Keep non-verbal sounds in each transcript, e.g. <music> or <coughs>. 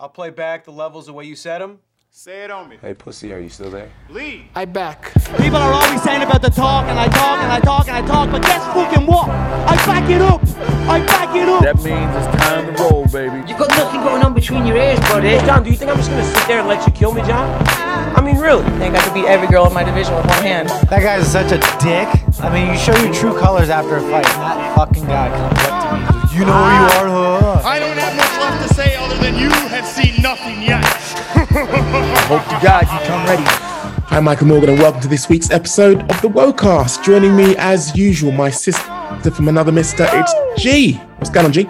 I'll play back the levels the way you said them. Say it on me. Hey, pussy, are you still there? Lead. I back. People are always saying about the talk, and I talk, and I talk, and I talk, but guess fucking what? I back it up. I back it up. That means it's time to roll, baby. You've got nothing going on between your ears, buddy. John, do you think I'm just gonna sit there and let you kill me, John? I mean, really? I think I could beat every girl in my division with one hand. That guy's such a dick. I mean, you show your true colors after a fight, and that fucking guy comes up to me. You know who you are, huh? I don't have much left to say other than you have seen nothing yet. <laughs> Hope to God you come ready. Hi, Michael Morgan, and welcome to this week's episode of the Wocast. Joining me, as usual, my sister from another mister, it's G. What's going on, G?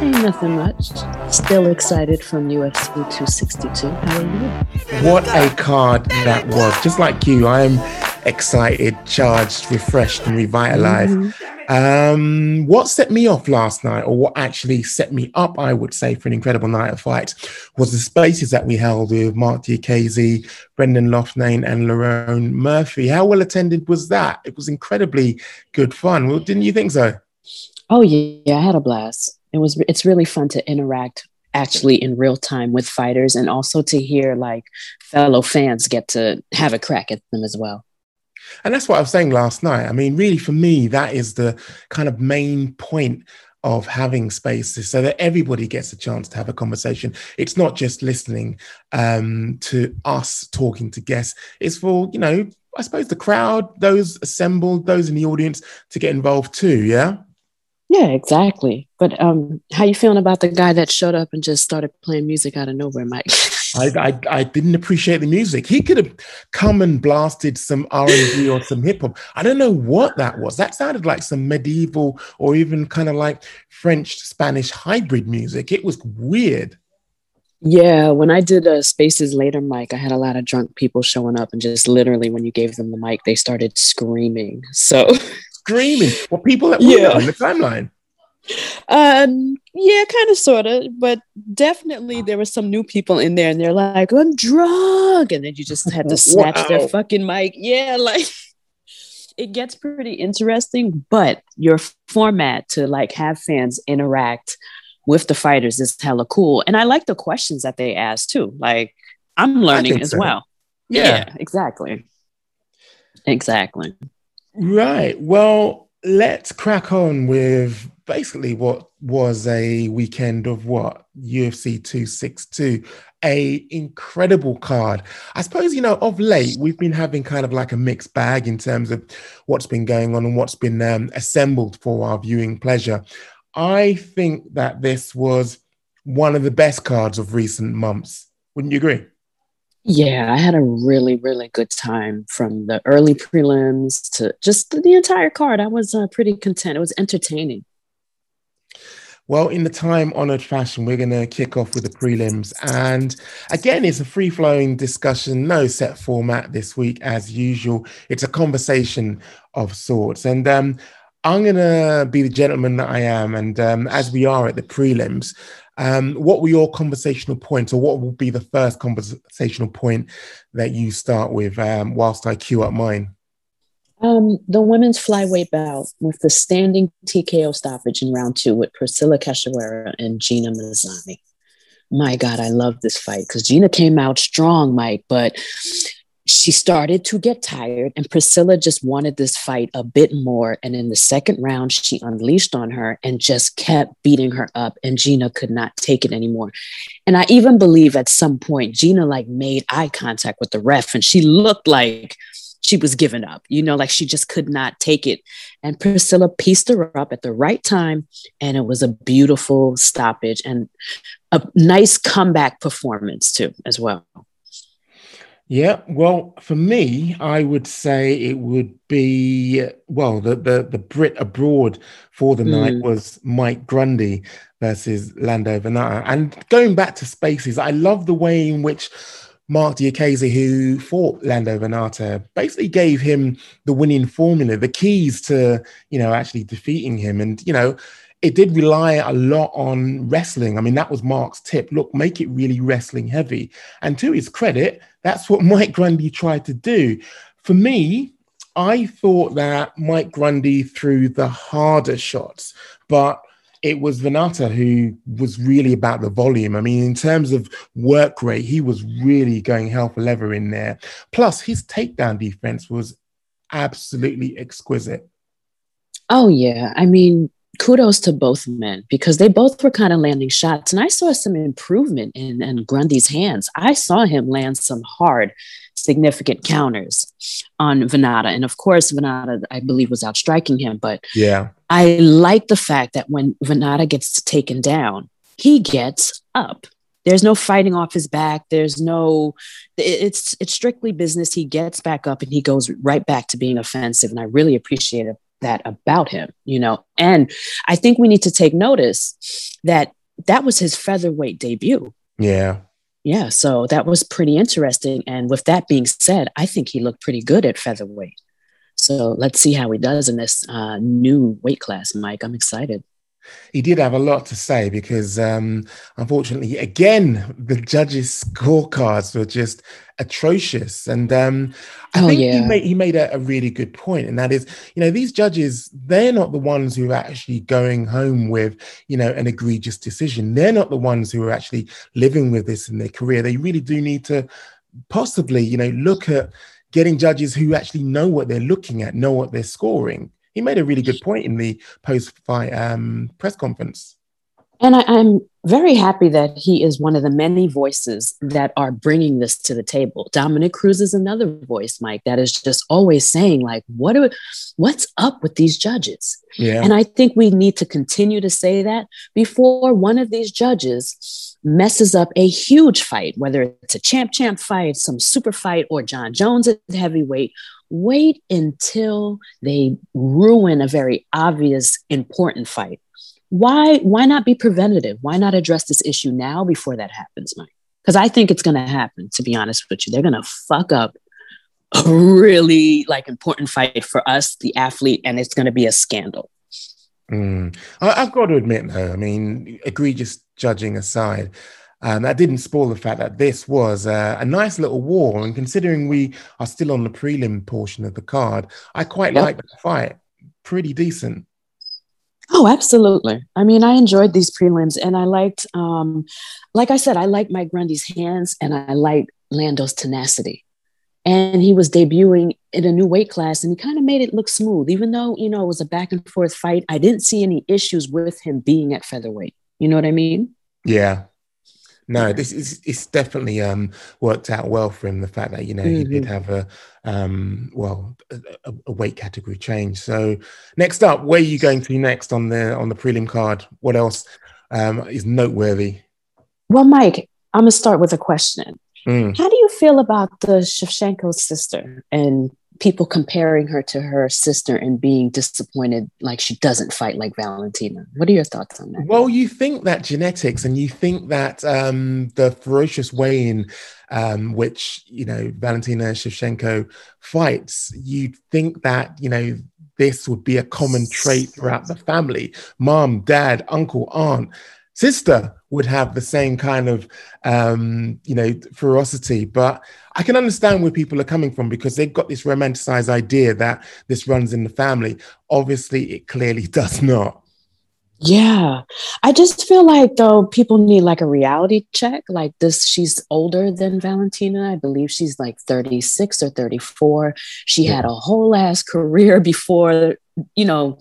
Ain't nothing much. Still excited from UFC 262. How are you? What a card that was. Just like you, I am excited, charged, refreshed, and revitalized. Um, what set me off last night, or what actually set me up, I would say, for an incredible night of fights, was the spaces that we held with Mark Diakiese, Brendan Loughnane, and Lerone Murphy. How well attended was that? It was incredibly good fun. Well, didn't you think so? Oh yeah, I had a blast. It was. It's really fun to interact actually in real time with fighters, and also to hear like fellow fans get to have a crack at them as well. And that's what I was saying last night. I mean, really, for me, that is the kind of main point of having spaces so that everybody gets a chance to have a conversation. It's not just listening um, to us talking to guests, it's for, you know, I suppose the crowd, those assembled, those in the audience to get involved too. Yeah. Yeah, exactly. But um, how you feeling about the guy that showed up and just started playing music out of nowhere, Mike? <laughs> I, I, I didn't appreciate the music. He could have come and blasted some R and B or some hip hop. I don't know what that was. That sounded like some medieval or even kind of like French Spanish hybrid music. It was weird. Yeah, when I did uh, Spaces later, Mike, I had a lot of drunk people showing up, and just literally when you gave them the mic, they started screaming. So screaming. Well, people that <laughs> were Yeah. on the timeline. Um, yeah, kind of, sort of, but definitely there were some new people in there, and they're like, "I'm drunk," and then you just had to <laughs> snatch Wow. their fucking mic. Yeah, <laughs> like it gets pretty interesting, but your format to like have fans interact with the fighters is hella cool, and I like the questions that they ask too. Like I'm learning as so. well. Yeah. exactly, exactly. Right. Well, let's crack on with basically what was a weekend of what UFC 262, a incredible card. I suppose you know of late we've been having kind of like a mixed bag in terms of what's been going on and what's been um, assembled for our viewing pleasure. I think that this was one of the best cards of recent months. Wouldn't you agree? Yeah, I had a really, really good time from the early prelims to just the entire card. I was uh, pretty content. It was entertaining. Well, in the time honored fashion, we're going to kick off with the prelims. And again, it's a free flowing discussion, no set format this week, as usual. It's a conversation of sorts. And um, I'm going to be the gentleman that I am. And um, as we are at the prelims, um, what were your conversational points, or what will be the first conversational point that you start with um, whilst I queue up mine? Um, the women's flyweight bout with the standing TKO stoppage in round two with Priscilla Cachoeira and Gina Mazany. My God, I love this fight because Gina came out strong, Mike, but she started to get tired, and Priscilla just wanted this fight a bit more. And in the second round, she unleashed on her and just kept beating her up, and Gina could not take it anymore. And I even believe at some point, Gina like made eye contact with the ref, and she looked like she was giving up, you know, like she just could not take it. And Priscilla pieced her up at the right time, and it was a beautiful stoppage and a nice comeback performance, too, as well. Yeah, well, for me, I would say it would be well, the the, the Brit abroad for the night Mm. was Mike Grundy versus Lando Vannata. And going back to spaces, I love the way in which Mark Diakiese, who fought Lando Vannata, basically gave him the winning formula, the keys to you know actually defeating him. And you know, it did rely a lot on wrestling. I mean, that was Mark's tip. Look, make it really wrestling heavy. And to his credit, that's what <laughs> Mike Grundy tried to do. For me, I thought that Mike Grundy threw the harder shots, but it was Vannata who was really about the volume. I mean, in terms of work rate, he was really going hell for leather in there. Plus, his takedown defense was absolutely exquisite. Oh yeah, I mean, kudos to both men because they both were kind of landing shots, and I saw some improvement in, in Grundy's hands. I saw him land some hard, significant counters on Vannata, and of course, Vannata, I believe, was outstriking him. But Yeah. I like the fact that when Vannata gets taken down, he gets up. There's no fighting off his back. There's no. It's it's strictly business. He gets back up and he goes right back to being offensive, and I really appreciated that about him. You know, and I think we need to take notice that that was his featherweight debut. Yeah. Yeah, so that was pretty interesting. And with that being said, I think he looked pretty good at featherweight. So let's see how he does in this uh, new weight class, Mike. I'm excited. He did have a lot to say because, um, unfortunately, again, the judges' scorecards were just atrocious. And um, I Oh, think he made he made a, a really good point, and that is, you know, these judges they're not the ones who are actually going home with, you know, an egregious decision. They're not the ones who are actually living with this in their career. They really do need to possibly, you know, look at getting judges who actually know what they're looking at, know what they're scoring. He made a really good point in the post-fight um, press conference. And I, I'm very happy that he is one of the many voices that are bringing this to the table. Dominick Cruz is another voice, Mike, that is just always saying, like, what are, what's up with these judges? Yeah. And I think we need to continue to say that before one of these judges messes up a huge fight, whether it's a champ champ fight, some super fight, or Jon Jones at heavyweight. Wait until they ruin a very obvious, important fight. Why, why not be preventative? Why not address this issue now before that happens, Mike? Because I think it's going to happen, to be honest with you. They're going to fuck up a really like important fight for us, the athlete, and it's going to be a scandal. Mm. I, I've got to admit, though, I mean, egregious judging aside, um, that didn't spoil the fact that this was uh, a nice little war. And considering we are still on the prelim portion of the card, I quite Yep. like the fight. Pretty decent. Oh, absolutely. I mean, I enjoyed these prelims and I liked, um, like I said, I liked Mike Grundy's hands and I liked Lando's tenacity. And he was debuting in a new weight class and he kind of made it look smooth, even though, you know, it was a back and forth fight. I didn't see any issues with him being at featherweight. You know what I mean? Yeah. No, this is it's definitely um worked out well for him. The fact that you know he did Mhm. have a um well a, a- weight category change. So next up, where are you going to next on the on the prelim card? What else um is noteworthy? Well, Mike, I'm going to start with a question. Mm. How do you feel about the Shevchenko sister and people comparing her to her sister and being disappointed like she doesn't fight like Valentina? What are your thoughts on that? Well, you think that genetics and you think that um, the ferocious way in um, which, you know, Valentina Shevchenko fights, you'd think that, you know, this would be a common trait throughout the family. Mom, dad, uncle, aunt, sister would have the same kind of, um, you know, ferocity. But I can understand where people are coming from because they've got this romanticized idea that this runs in the family. Obviously, it clearly <laughs> does not. Yeah. I just feel like though people need like a reality check. Like this, she's older than Valentina. I believe she's like 36 or 34. She Yeah. had a whole ass career before, you know,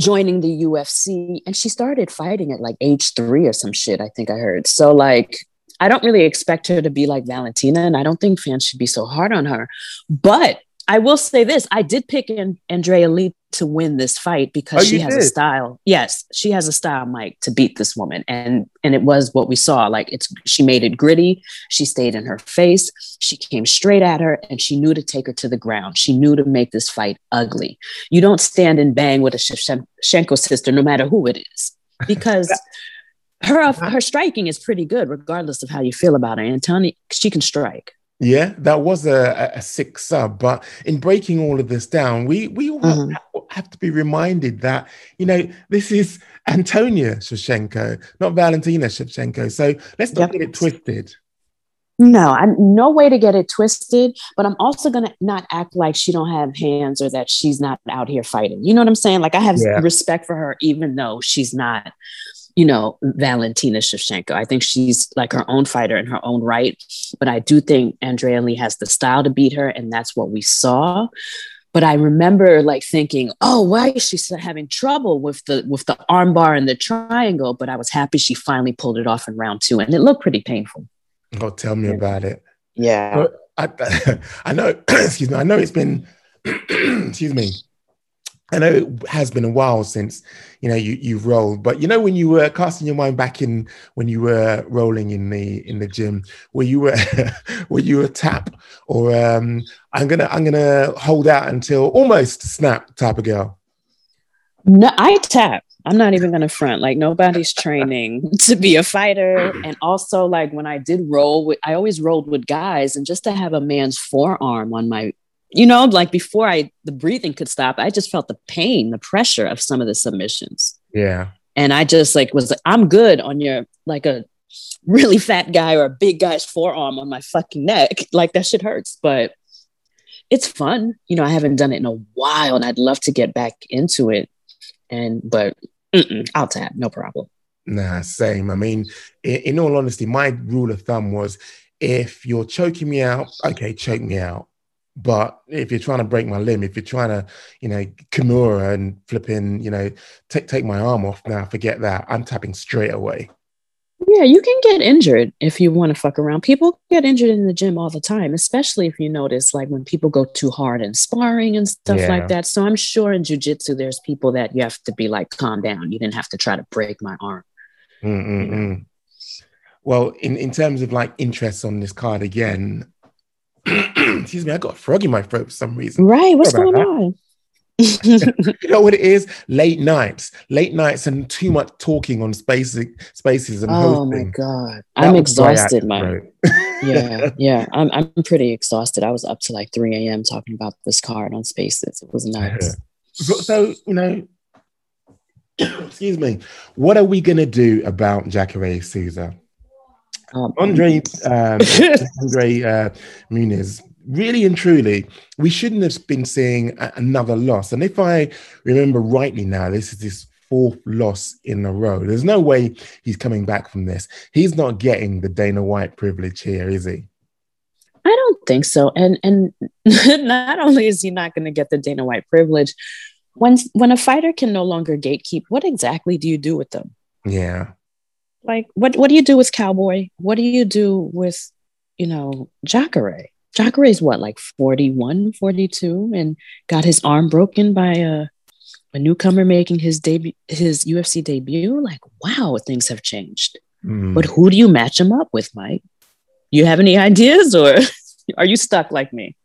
joining the UFC. And she started fighting at like age three or some shit, I think I heard. So like I don't really expect her to be like Valentina, and I don't think fans should be so hard on her. But I will say this: I did pick in Andrea Lee to win this fight because Oh, she has a style. Yes, she has a style, Mike, to beat this woman, and and it was what we saw. Like it's she made it gritty. She stayed in her face. She came straight at her, and she knew to take her to the ground. She knew to make this fight ugly. You don't stand and bang with a Shevchenko sister, no matter who it is, because. Her, her striking is pretty good, regardless of how you feel about her. And Tony, she can strike. Yeah, that was a, a, sick sub. But in breaking all of this down, we we all Mhm. have, have to be reminded that you know this is <laughs> Antonina Shevchenko, not Valentina Shevchenko. So let's not Yep. get it twisted. No, I no way to get it twisted, but I'm also gonna not act like she don't have hands or that she's not out here fighting. You know what I'm saying? Like I have Yeah. respect for her, even though she's not, you know, Valentina Shevchenko. I think she's like her own fighter in her own right. But I do think Andrea Lee has the style to beat her, and that's what we saw. But I remember like thinking, oh, why is she still having trouble with the with the armbar and the triangle? But I was happy she finally pulled it off in round two, and it looked pretty painful. Oh, tell me about it. Yeah. I, <laughs> I know, <clears throat> excuse me, I know it's been, <clears throat> excuse me, I know it has been a while since you know you you've rolled, but you know when you were casting your mind back in when you were rolling in the in the gym, were you were <laughs> were you a tap or um I'm gonna I'm gonna hold out until almost snap type of girl? No, I tap. I'm not even gonna front. Like nobody's training <laughs> to be a fighter. And also, like when I did roll with, I always rolled with guys, and just to have a man's forearm on my, you know, like before I the breathing could stop, I just felt the pain, the pressure of some of the submissions, Yeah, and I just like was like, I'm good on your like a really fat guy or a big guy's forearm on my fucking neck. Like that shit hurts, but it's fun. You know, I haven't done it in a while, and I'd love to get back into it. And but I'll tap, no problem. Nah, same. I mean, in, in all honesty, my rule of thumb was if you're choking me out, okay, choke me out. But if you're trying to break my limb, if you're trying to, you know, Kimura and flipping, you know, take take my arm off, now forget that. I'm tapping straight away. Yeah, you can get injured if you want to fuck around. People get injured in the gym all the time, especially if you notice like when people go too hard in sparring and stuff Yeah. like that. So I'm sure in jujitsu, there's people that you have to be like, calm down. You didn't have to try to break my arm. Mm-mm-mm. Mm. Well, in, in terms of like interests on this card again, <clears throat> excuse me, I got a frog in my throat for some reason. Right. What's going about on? <laughs> You know what it is? Late nights, late nights, and too much talking on spaces, spaces and oh my. God. That I'm was dry out exhausted, Mike. yeah, <laughs> yeah. I'm I'm pretty exhausted. I was up to like 3 a.m. talking about this card on spaces. It was nuts. So, so, you know, <coughs> excuse me. What are we gonna do about Jacare Souza? Um, Andre, um, <laughs> Andre uh, Muniz, really and truly, we shouldn't have been seeing another loss. And if I remember rightly now, this is his fourth loss in a row. There's no way he's coming back from this. He's not getting the Dana White privilege here, is he? I don't think so. And and <laughs> not only is he not going to get the Dana White privilege, when when a fighter can no longer gatekeep, what exactly do you do with them? Yeah. Like what what do you do with Cowboy? What do you do with, you know, Jacare? Jacare's what, like 41, 42 and got his arm broken by a a newcomer making his debut his UFC debut? Like, wow, things have changed. Mm. But who do you match him up with, Mike? You have any <laughs> ideas or <laughs> are you stuck like me?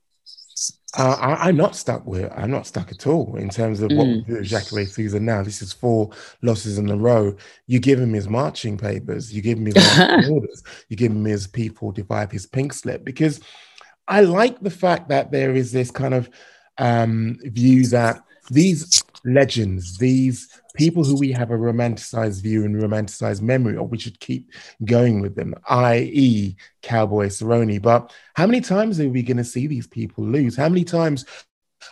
Uh, I, I'm not stuck with. I'm not stuck at all in terms of what we Mm. do with Jacare Souza now. This is four losses in a row. You give him his marching papers. You give him his <laughs> orders. You give him his P45, his pink slip. Because I like the fact that there is this kind of um, view that these legends, these people who we have a romanticized view and romanticized memory of, we should keep going with them, i.e., Cowboy Cerrone. But how many times are we going to see these people lose? How many times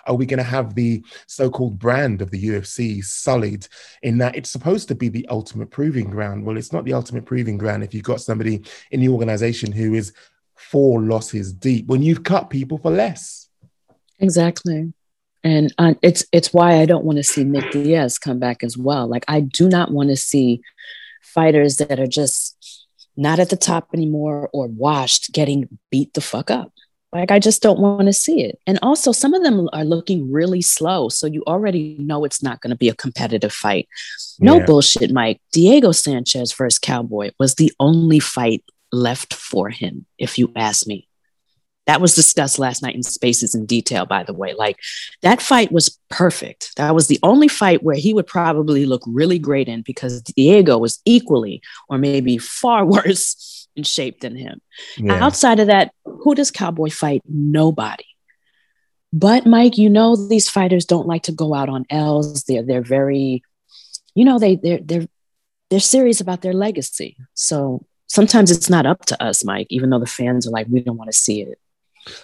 are we going to have the so-called brand of the UFC sullied in that it's supposed to be the ultimate proving ground? Well, it's not the ultimate proving ground if you've got somebody in the organization who is four losses deep when you've cut people for less. Exactly. And uh, it's it's why I don't want to see Nick Diaz come back as well. Like I do not want to see fighters that are just not at the top anymore or washed getting beat the fuck up. Like I just don't want to see it. And also some of them are looking really slow, so you already know it's not going to be a competitive fight. No Yeah. bullshit, Mike. Diego Sanchez versus Cowboy was the only fight left for him, if you ask me. That was discussed last night in spaces in detail, by the way. Like that fight was perfect. That was the only fight where he would probably look really great in because Diego was equally or maybe far <laughs> worse in shape than him. Yeah. Outside of that, who does Cowboy fight? Nobody. But Mike, you know these fighters don't like to go out on L's. They're they're very, you know, they they're they're they're serious about their legacy. So sometimes it's not up to us, Mike, even though the fans are like, we don't want to see it.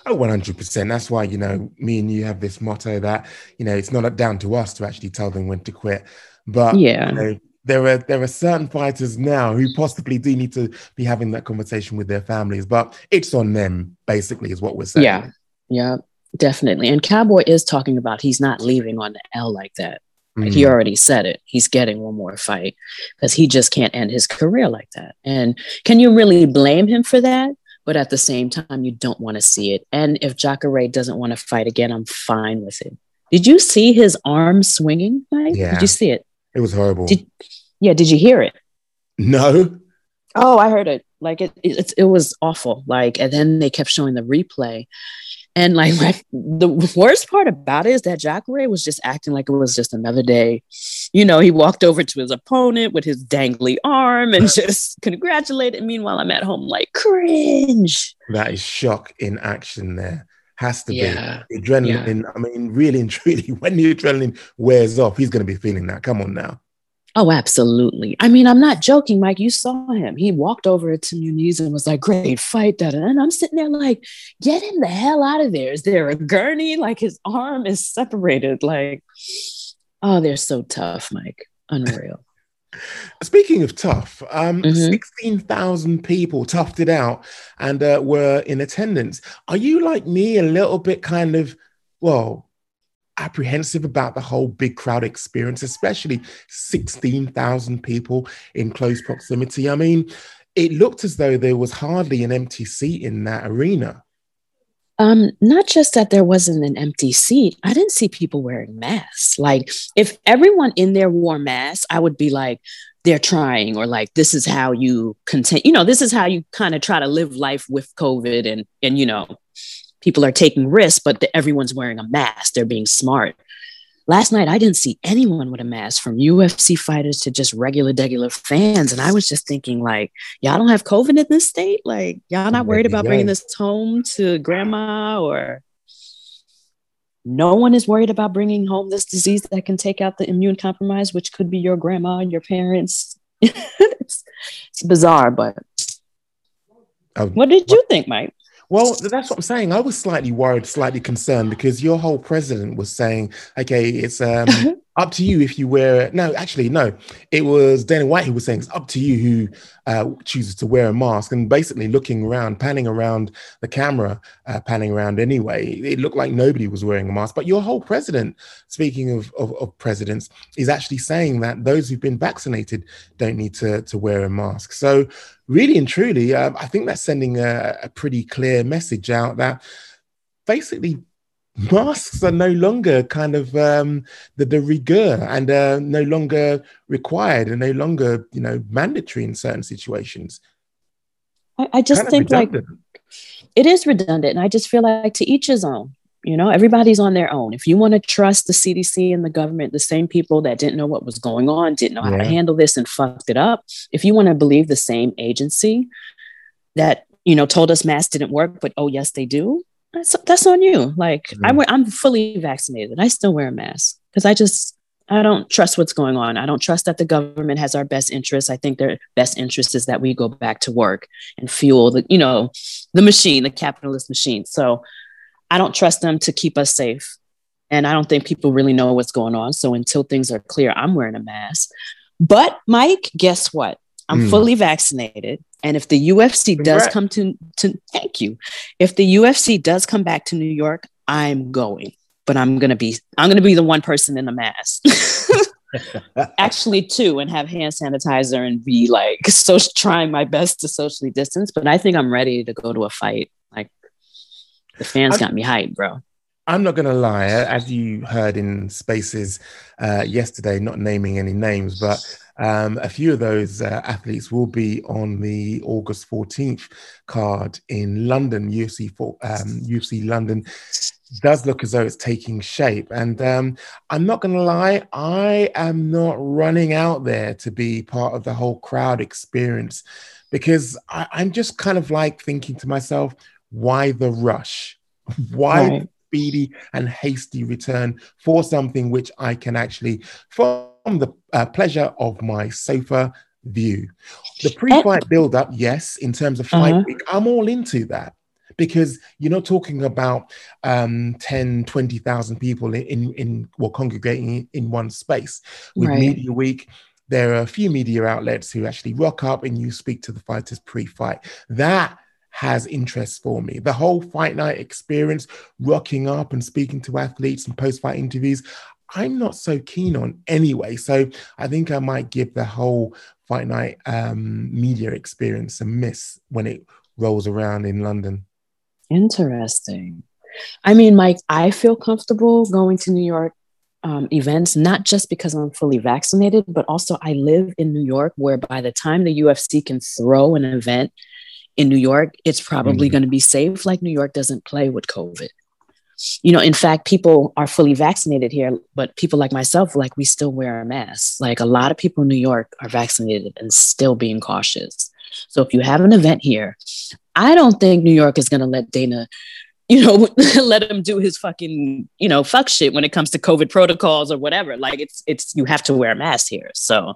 Oh, 100%. That's why, you know, me and you have this motto that, you know, it's not down to us to actually tell them when to quit. But Yeah. you know, there are there are certain fighters now who possibly do need to be having that conversation with their families, but it's on them, basically, is what we're saying. Yeah. Yeah, definitely. And Cowboy is talking about he's not leaving on the L like that. Like, He Mm. already said it. He's getting one more fight because he just can't end his career like that. And can you really blame him for that? But at the same time, you don't want to see it. And if Jacare doesn't want to fight again, I'm fine with it. Did you see his arm swinging? Mike? Yeah. Did you see it? It was horrible. Did, yeah. Did you hear it? no. Oh, I heard it. Like it, it, it was awful. Like, and then they kept showing the replay. And like <laughs> my, the worst part about it is that Jacare was just acting like it was just another day. You know, he walked over to his opponent with his dangly arm and <laughs> just congratulated. Meanwhile, I'm at home like cringe. That is shock in action there. Has to Yeah. be. Adrenaline, I mean, really and <laughs> truly, when the adrenaline wears off, he's going to be feeling that. Come on now. Oh, absolutely. I mean, I'm not joking, Mike. You saw him. He walked over to Muniz and was like, great fight. Da, da. And I'm sitting there like, get him the hell out of there. Is there a gurney? Like his arm is separated. Like, oh, they're so tough, Mike. Unreal. <laughs> Speaking of tough, um, Mhm. 16,000 people toughed it out and uh, were in attendance. Are you like me, a little bit kind of, well, apprehensive about the whole big crowd experience, especially 16,000 people in close proximity? I mean, it looked as though there was hardly an empty seat in that arena. Um, not just that there wasn't an empty seat. I didn't see people wearing masks. Like, if everyone in there wore masks, I would be like, they're trying, or like, this is how you continue. You know, this is how you kind of try to live life with COVID, and and you know, people are taking risks, but the, everyone's wearing a mask. They're being smart. Last night, I didn't see anyone with a mask, from UFC fighters to just regular, regular fans, and I was just thinking, like, y'all don't have COVID in this state? Like, y'all not worried about bringing this home to grandma or no one is worried about bringing home this disease that can take out the immune compromise, which could be your grandma and your parents. <laughs> it's, it's bizarre, but Um, what did you think, Mike? Well, that's what I'm saying. I was slightly worried, slightly concerned because your whole president was saying, okay, it's um, <laughs> up to you if you wear it. No, actually, no. It was Dana White who was saying it's up to you who uh, chooses to wear a mask and basically looking around, panning around the camera, uh, panning around anyway. It looked like nobody was wearing a mask. But your whole president, speaking of, of, of presidents, is actually saying that those who've been vaccinated don't need to, to wear a mask. So, really and truly, um, I think that's sending a, a pretty clear message out that basically masks are no longer kind of um, the, the rigueur and uh, no longer required and no longer, you know, mandatory in certain situations. I, I just Kind think like it is redundant. And I just feel like to each his own. You know, everybody's on their own. If you want to trust the CDC and the government, the same people that didn't know what was going on, didn't know how to handle this and fucked it up, if you want to believe the same agency that, you know, told us masks didn't work, but oh, yes, they do, that's, that's on you. Like, I wear, I'm fully vaccinated and I still wear a mask because I just, I don't trust what's going on. I don't trust that the government has our best interests. I think their best interest is that we go back to work and fuel the, you know, the machine, the capitalist machine. So I don't trust them to keep us safe. And I don't think people really know what's going on. So until things are clear, I'm wearing a mask. But Mike, guess what? I'm Mm. fully vaccinated. And if the UFC does Congrats. come to, to thank you. If the UFC does come back to New York, I'm going. But I'm gonna be I'm gonna be the one person in the mask. <laughs> <laughs> Actually, two, and have hand sanitizer and be like <laughs> so trying my best to socially distance. But I think I'm ready to go to a fight. The fans I- got me hyped, bro. I'm not going to lie, as you heard in Spaces uh, yesterday, not naming any names, but um, a few of those uh, athletes will be on the August 14th card in London, UFC, for, um, UFC London. Does look as though it's taking shape. And um, I'm not going to lie, I am not running out there to be part of the whole crowd experience because I, I'm just kind of like thinking to myself, why the rush? <laughs> Why Right. speedy and hasty return for something which I can actually, from the uh, pleasure of my sofa, view. The pre-fight build-up, yes, in terms of fight Uh-huh. week, I'm all into that because you're not talking about um 10 20,000 people in, in in well congregating in one space with Right. media week there are a few media outlets who actually rock up and you speak to the fighters pre-fight that has interest for me. The whole fight night experience rocking up and speaking to athletes and post-fight interviews i'm not so keen on anyway. So i think i might give the whole fight night um, media experience a miss when it rolls around in london. Interesting. I mean, Mike, I feel comfortable going to New York um, events, not just because I'm fully vaccinated, but also I live in New York, where by the time the UFC can throw an event in New York, it's probably Mhm. going to be safe. Like New York doesn't play with COVID. You know, in fact, people are fully vaccinated here, but people like myself, like we still wear a mask. Like a lot of people in New York are vaccinated and still being cautious. So if you have an event here, I don't think New York is going to let Dana, you know, <laughs> let him do his fucking, you know, fuck shit when it comes to COVID protocols or whatever. Like it's, it's, you have to wear a mask here. So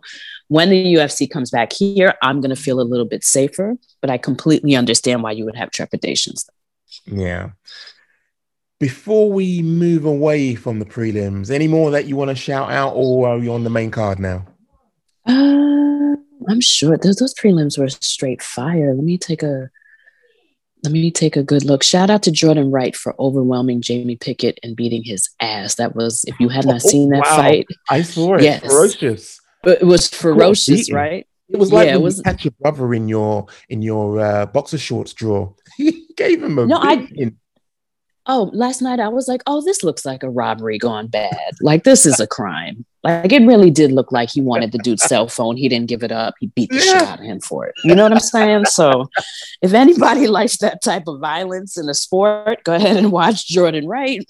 when the UFC comes back here, I'm going to feel a little bit safer, but I completely understand why you would have trepidations. Yeah. Before we move away from the prelims, any more that you want to shout out, or are you on the main card now? Uh, I'm sure those, those prelims were straight fire. Let me take a, let me take a good look. Shout out to Jordan Wright for overwhelming Jamie Pickett and beating his ass. That was, if you had not Oh, seen that wow. fight, I saw it. Yes. Ferocious. It was ferocious, beating. right? It was like Yeah, it was- you catch your brother in your in your uh, boxer shorts drawer. <laughs> He gave him a No, I- Oh, last night I was like, oh, this looks like a robbery gone bad. Like this is a crime. Like it really did look like he wanted the dude's cell phone. He didn't give it up. He beat the shit out of him for it. You know what I'm saying? So if anybody <laughs> likes that type of violence in a sport, go ahead and watch Jordan Wright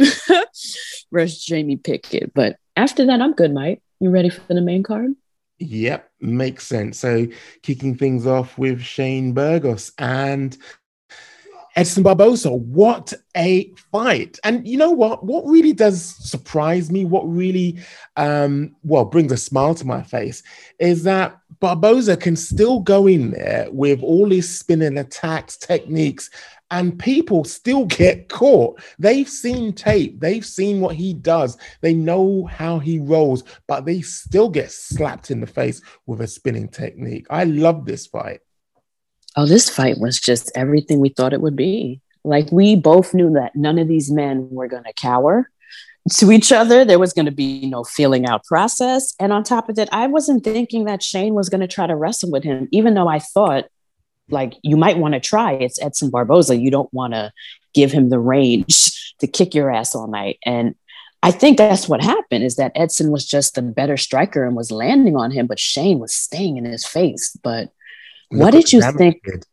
<laughs> versus Jamie Pickett. But after that, I'm good, Mike. You ready for the main card? Yep, makes sense. So kicking things off with Shane Burgos and Edson Barboza. What a fight. And you know what? What really does surprise me, what really um well brings a smile to my face is that Barboza can still go in there with all his spinning attacks, techniques, and people still <laughs> get caught. They've seen tape, they've seen what he does, they know how he rolls, but they still get slapped in the face with a spinning technique. I love this fight. Oh, this fight was just everything we thought it would be. Like we both knew that none of these men were going to cower to each other. There was going to be no feeling out process. And on top of that, I wasn't thinking that Shane was going to try to wrestle with him, even though I thought like you might want to try. It's Edson Barboza. You don't want to give him the range to kick your ass all night. And I think that's what happened is that Edson was just the better striker and was landing on him, but Shane was staying in his face. But what did you think? did.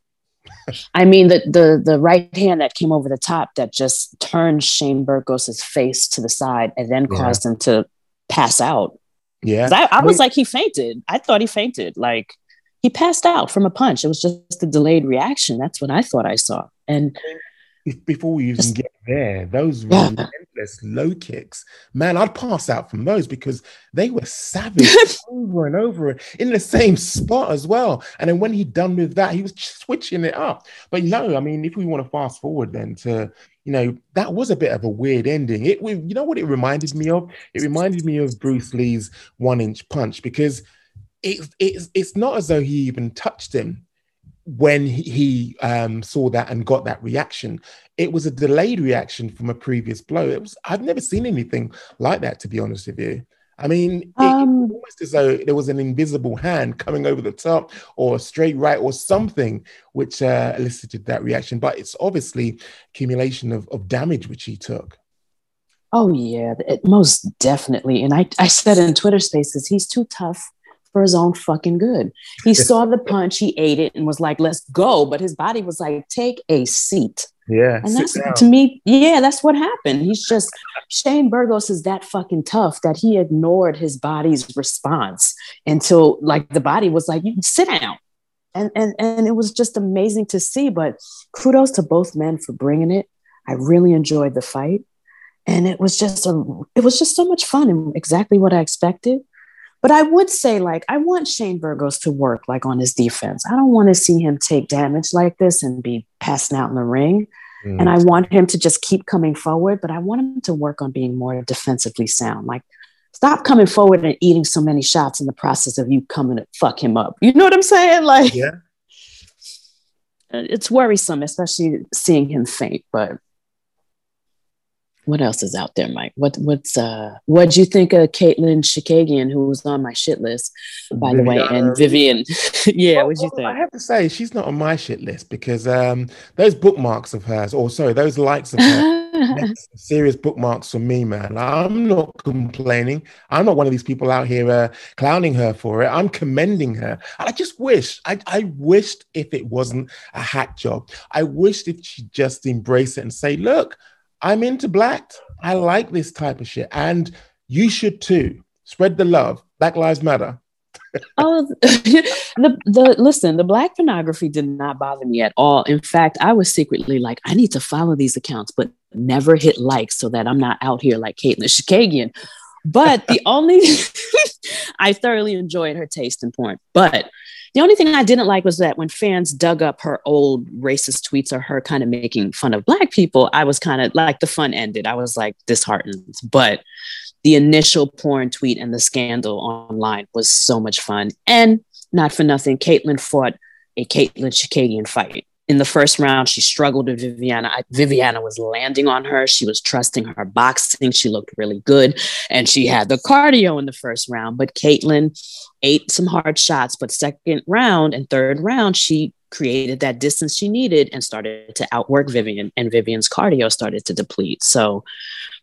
I mean, the the the right hand that came over the top that just turned Shane Burgos' face to the side and then Yeah. caused him to pass out. Yeah, I, I I was mean- like, he fainted. I thought he fainted. Like he passed out from a punch. It was just a delayed reaction. That's what I thought I saw. And Be- Before we even Just- get there, those Yeah. relentless low kicks, man, I'd pass out from those because they were savage <laughs> over and over in the same spot as well. And then when he'd done with that, he was switching it up. But you know, I mean, if we want to fast forward then to, you know, that was a bit of a weird ending. It, we- you know, what it reminded me of? It reminded me of Bruce Lee's one inch punch because it's it's it's not as though he even touched him when he, um, saw that and got that reaction. It was a delayed reaction from a previous blow. It was I've never seen anything like that, to be honest with you. I mean, it- Um, it's almost as though there was an invisible hand coming over the top, or a straight right, or something which uh, elicited that reaction. But it's obviously accumulation of, of damage which he took. oh yeah, it, most definitely. And I, I said in Twitter spaces, he's too tough for his own fucking good. He saw the punch, he ate it and was like, let's go. But his body was like, take a seat. Yeah, And that's down. to me, yeah, that's what happened. He's just Shane Burgos is that fucking tough that he ignored his body's response until like the body was like, you can sit down. And, and and it was just amazing to see. But kudos to both men for bringing it. I really enjoyed the fight, and it was just a it was just so much fun and exactly what I expected. But I would say, like, I want Shane Burgos to work like on his defense. I don't want to see him take damage like this and be passing out in the ring. Mm. And I want him to just keep coming forward, but I want him to work on being more defensively sound. Like, stop coming forward and eating so many shots in the process of you coming to fuck him up. You know what I'm saying? Like, yeah. it's worrisome, especially seeing him faint. But what else is out there, Mike? What what's uh what'd you think of Katlyn Chookagian, who was on my shit list, by the way, and Vivian? <laughs> yeah, Well, what'd you well, I have to say she's not on my shit list because um, those bookmarks of hers, or sorry, those likes of hers, <laughs> serious bookmarks for me, man. I'm not complaining. I'm not one of these people out here uh, clowning her for it. I'm commending her. I just wish, I, I wished if it wasn't a hack job, I wished if she just embrace it and say, look, I'm into black. I like this type of shit, and you should too. Spread the love. Black Lives Matter. oh, <laughs> the the listen, the black pornography did not bother me at all. In fact, I was secretly like, I need to follow these accounts, but never hit like so that I'm not out here like Katlyn Chookagian. But the only <laughs> I thoroughly enjoyed her taste in porn. But the only thing I didn't like was that when fans dug up her old racist tweets or her kind of making fun of black people, I was kind of like the fun ended. I was like disheartened. But the initial porn tweet and the scandal online was so much fun. And not for nothing, Caitlyn fought a Katlyn Chookagian fight. In the first round, she struggled with Viviana. I- Viviana was landing on her. She was trusting her boxing. She looked really good. And she had the cardio in the first round. But Caitlyn ate some hard shots. But second round and third round, she created that distance she needed and started to outwork Vivian. And Vivian's cardio started to deplete. So,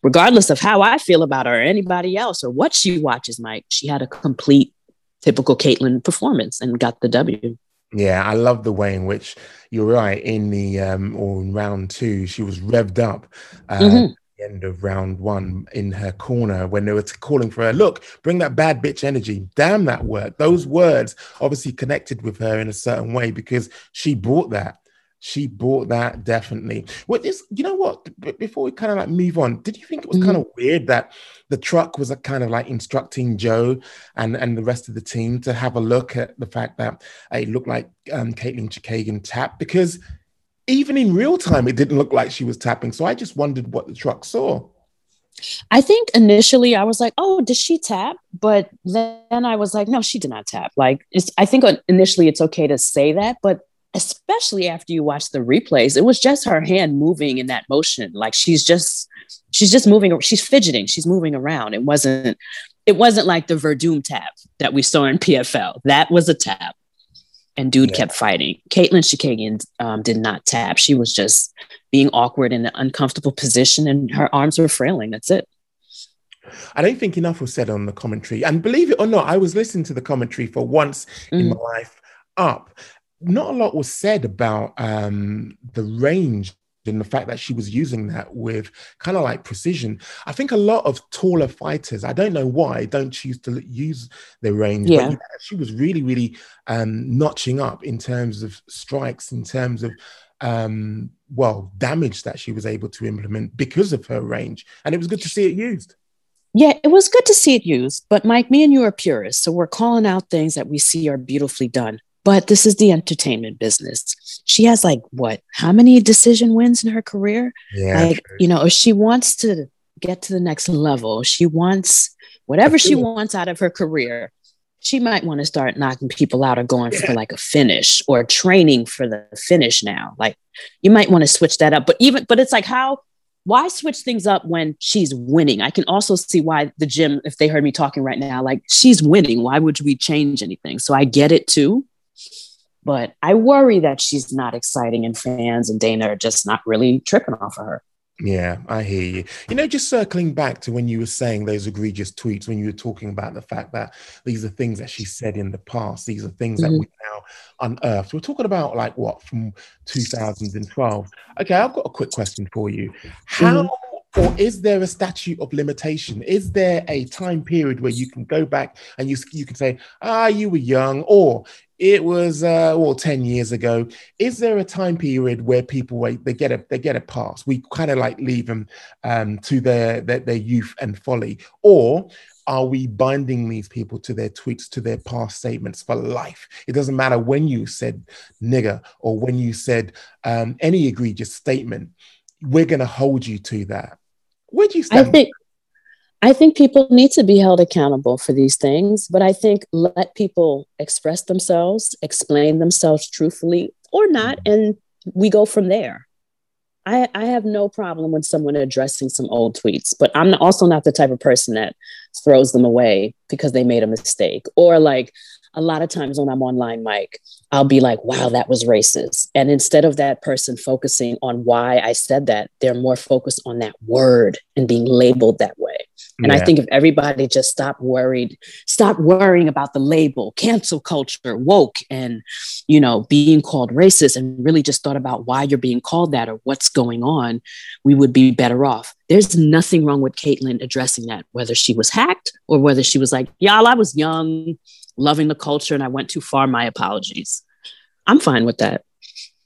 regardless of how I feel about her or anybody else or what she watches, Mike, she had a complete typical Caitlyn performance and got the W. Yeah, I love the way in which you're right. In the um, or in round two, she was revved up. Uh, Mhm. at the End of round one in her corner when they were calling for her. Look, bring that bad bitch energy. Damn that word. Those words obviously connected with her in a certain way because she brought that. She brought that definitely. What is you know what? B- before we kind of like move on, did you think it was mm-hmm. kind of weird that the truck was uh, a kind of like instructing Joe and and the rest of the team to have a look at the fact that it looked like um, Katlyn Chookagian tapped because even in real time it didn't look like she was tapping. So I just wondered what the truck saw. I think initially I was like, oh, did she tap? But then I was like, no, she did not tap. Like, it's, I think uh, initially it's okay to say that, but especially after you watch the replays, it was just her hand moving in that motion. Like she's just, she's just moving, she's fidgeting, she's moving around. It wasn't, it wasn't like the Werdum tap that we saw in PFL. That was a tap. And dude Yeah. kept fighting. Katlyn Chookagian um, did not tap. She was just being awkward in an uncomfortable position and her arms were frailing. That's it. I don't think enough was said on the commentary. And believe it or not, I was listening to the commentary for once in my life up. Not a lot was said about um, the range and the fact that she was using that with kind of like precision. I think a lot of taller fighters, I don't know why, don't choose to use their range. Yeah. But she was really, really um, notching up in terms of strikes, in terms of um, well, damage that she was able to implement because of her range. And it was good to see it used. Yeah, it was good to see it used. But Mike, me and you are purists, so we're calling out things that we see are beautifully done. But this is the entertainment business. She has like what? How many decision wins in her career? Yeah. like you know, if she wants to get to the next level, she wants whatever she wants out of her career. She might want to start knocking people out or going for like a finish or training for the finish now. Like you might want to switch that up. But even but it's like how why switch things up when she's winning? I can also see why the gym, if they heard me talking right now, like she's winning. Why would we change anything? So I get it too. But I worry that she's not exciting and fans and Dana are just not really tripping off of her. Yeah, I hear you. You know, just circling back to when you were saying those egregious tweets, when you were talking about the fact that these are things that she said in the past, these are things that Mhm. we now unearthed. We're talking about like what from 2012. Okay, I've got a quick question for you. How or is there a statute of limitation? Is there a time period where you can go back and you you can say, ah, you were young, or it was uh, well ten years ago. Is there a time period where people wait? They get a they get a pass. We kind of like leave them um, to their, their their youth and folly, or are we binding these people to their tweets, to their past statements for life? It doesn't matter when you said nigger or when you said um, any egregious statement. We're going to hold you to that. Where do you stand? I think I think people need to be held accountable for these things, but I think let people express themselves, explain themselves truthfully or not, and we go from there. I, I have no problem with someone addressing some old tweets, but I'm also not the type of person that throws them away because they made a mistake or like a lot of times when I'm online, Mike, I'll be like, wow, that was racist. And instead of that person focusing on why I said that, they're more focused on that word and being labeled that way. And yeah. I think if everybody just stopped worried, stop worrying about the label, cancel culture, woke, and you know, being called racist, and really just thought about why you're being called that or what's going on, we would be better off. There's nothing wrong with Katlyn addressing that, whether she was hacked or whether she was like, y'all, I was young loving the culture and I went too far. My apologies. I'm fine with that.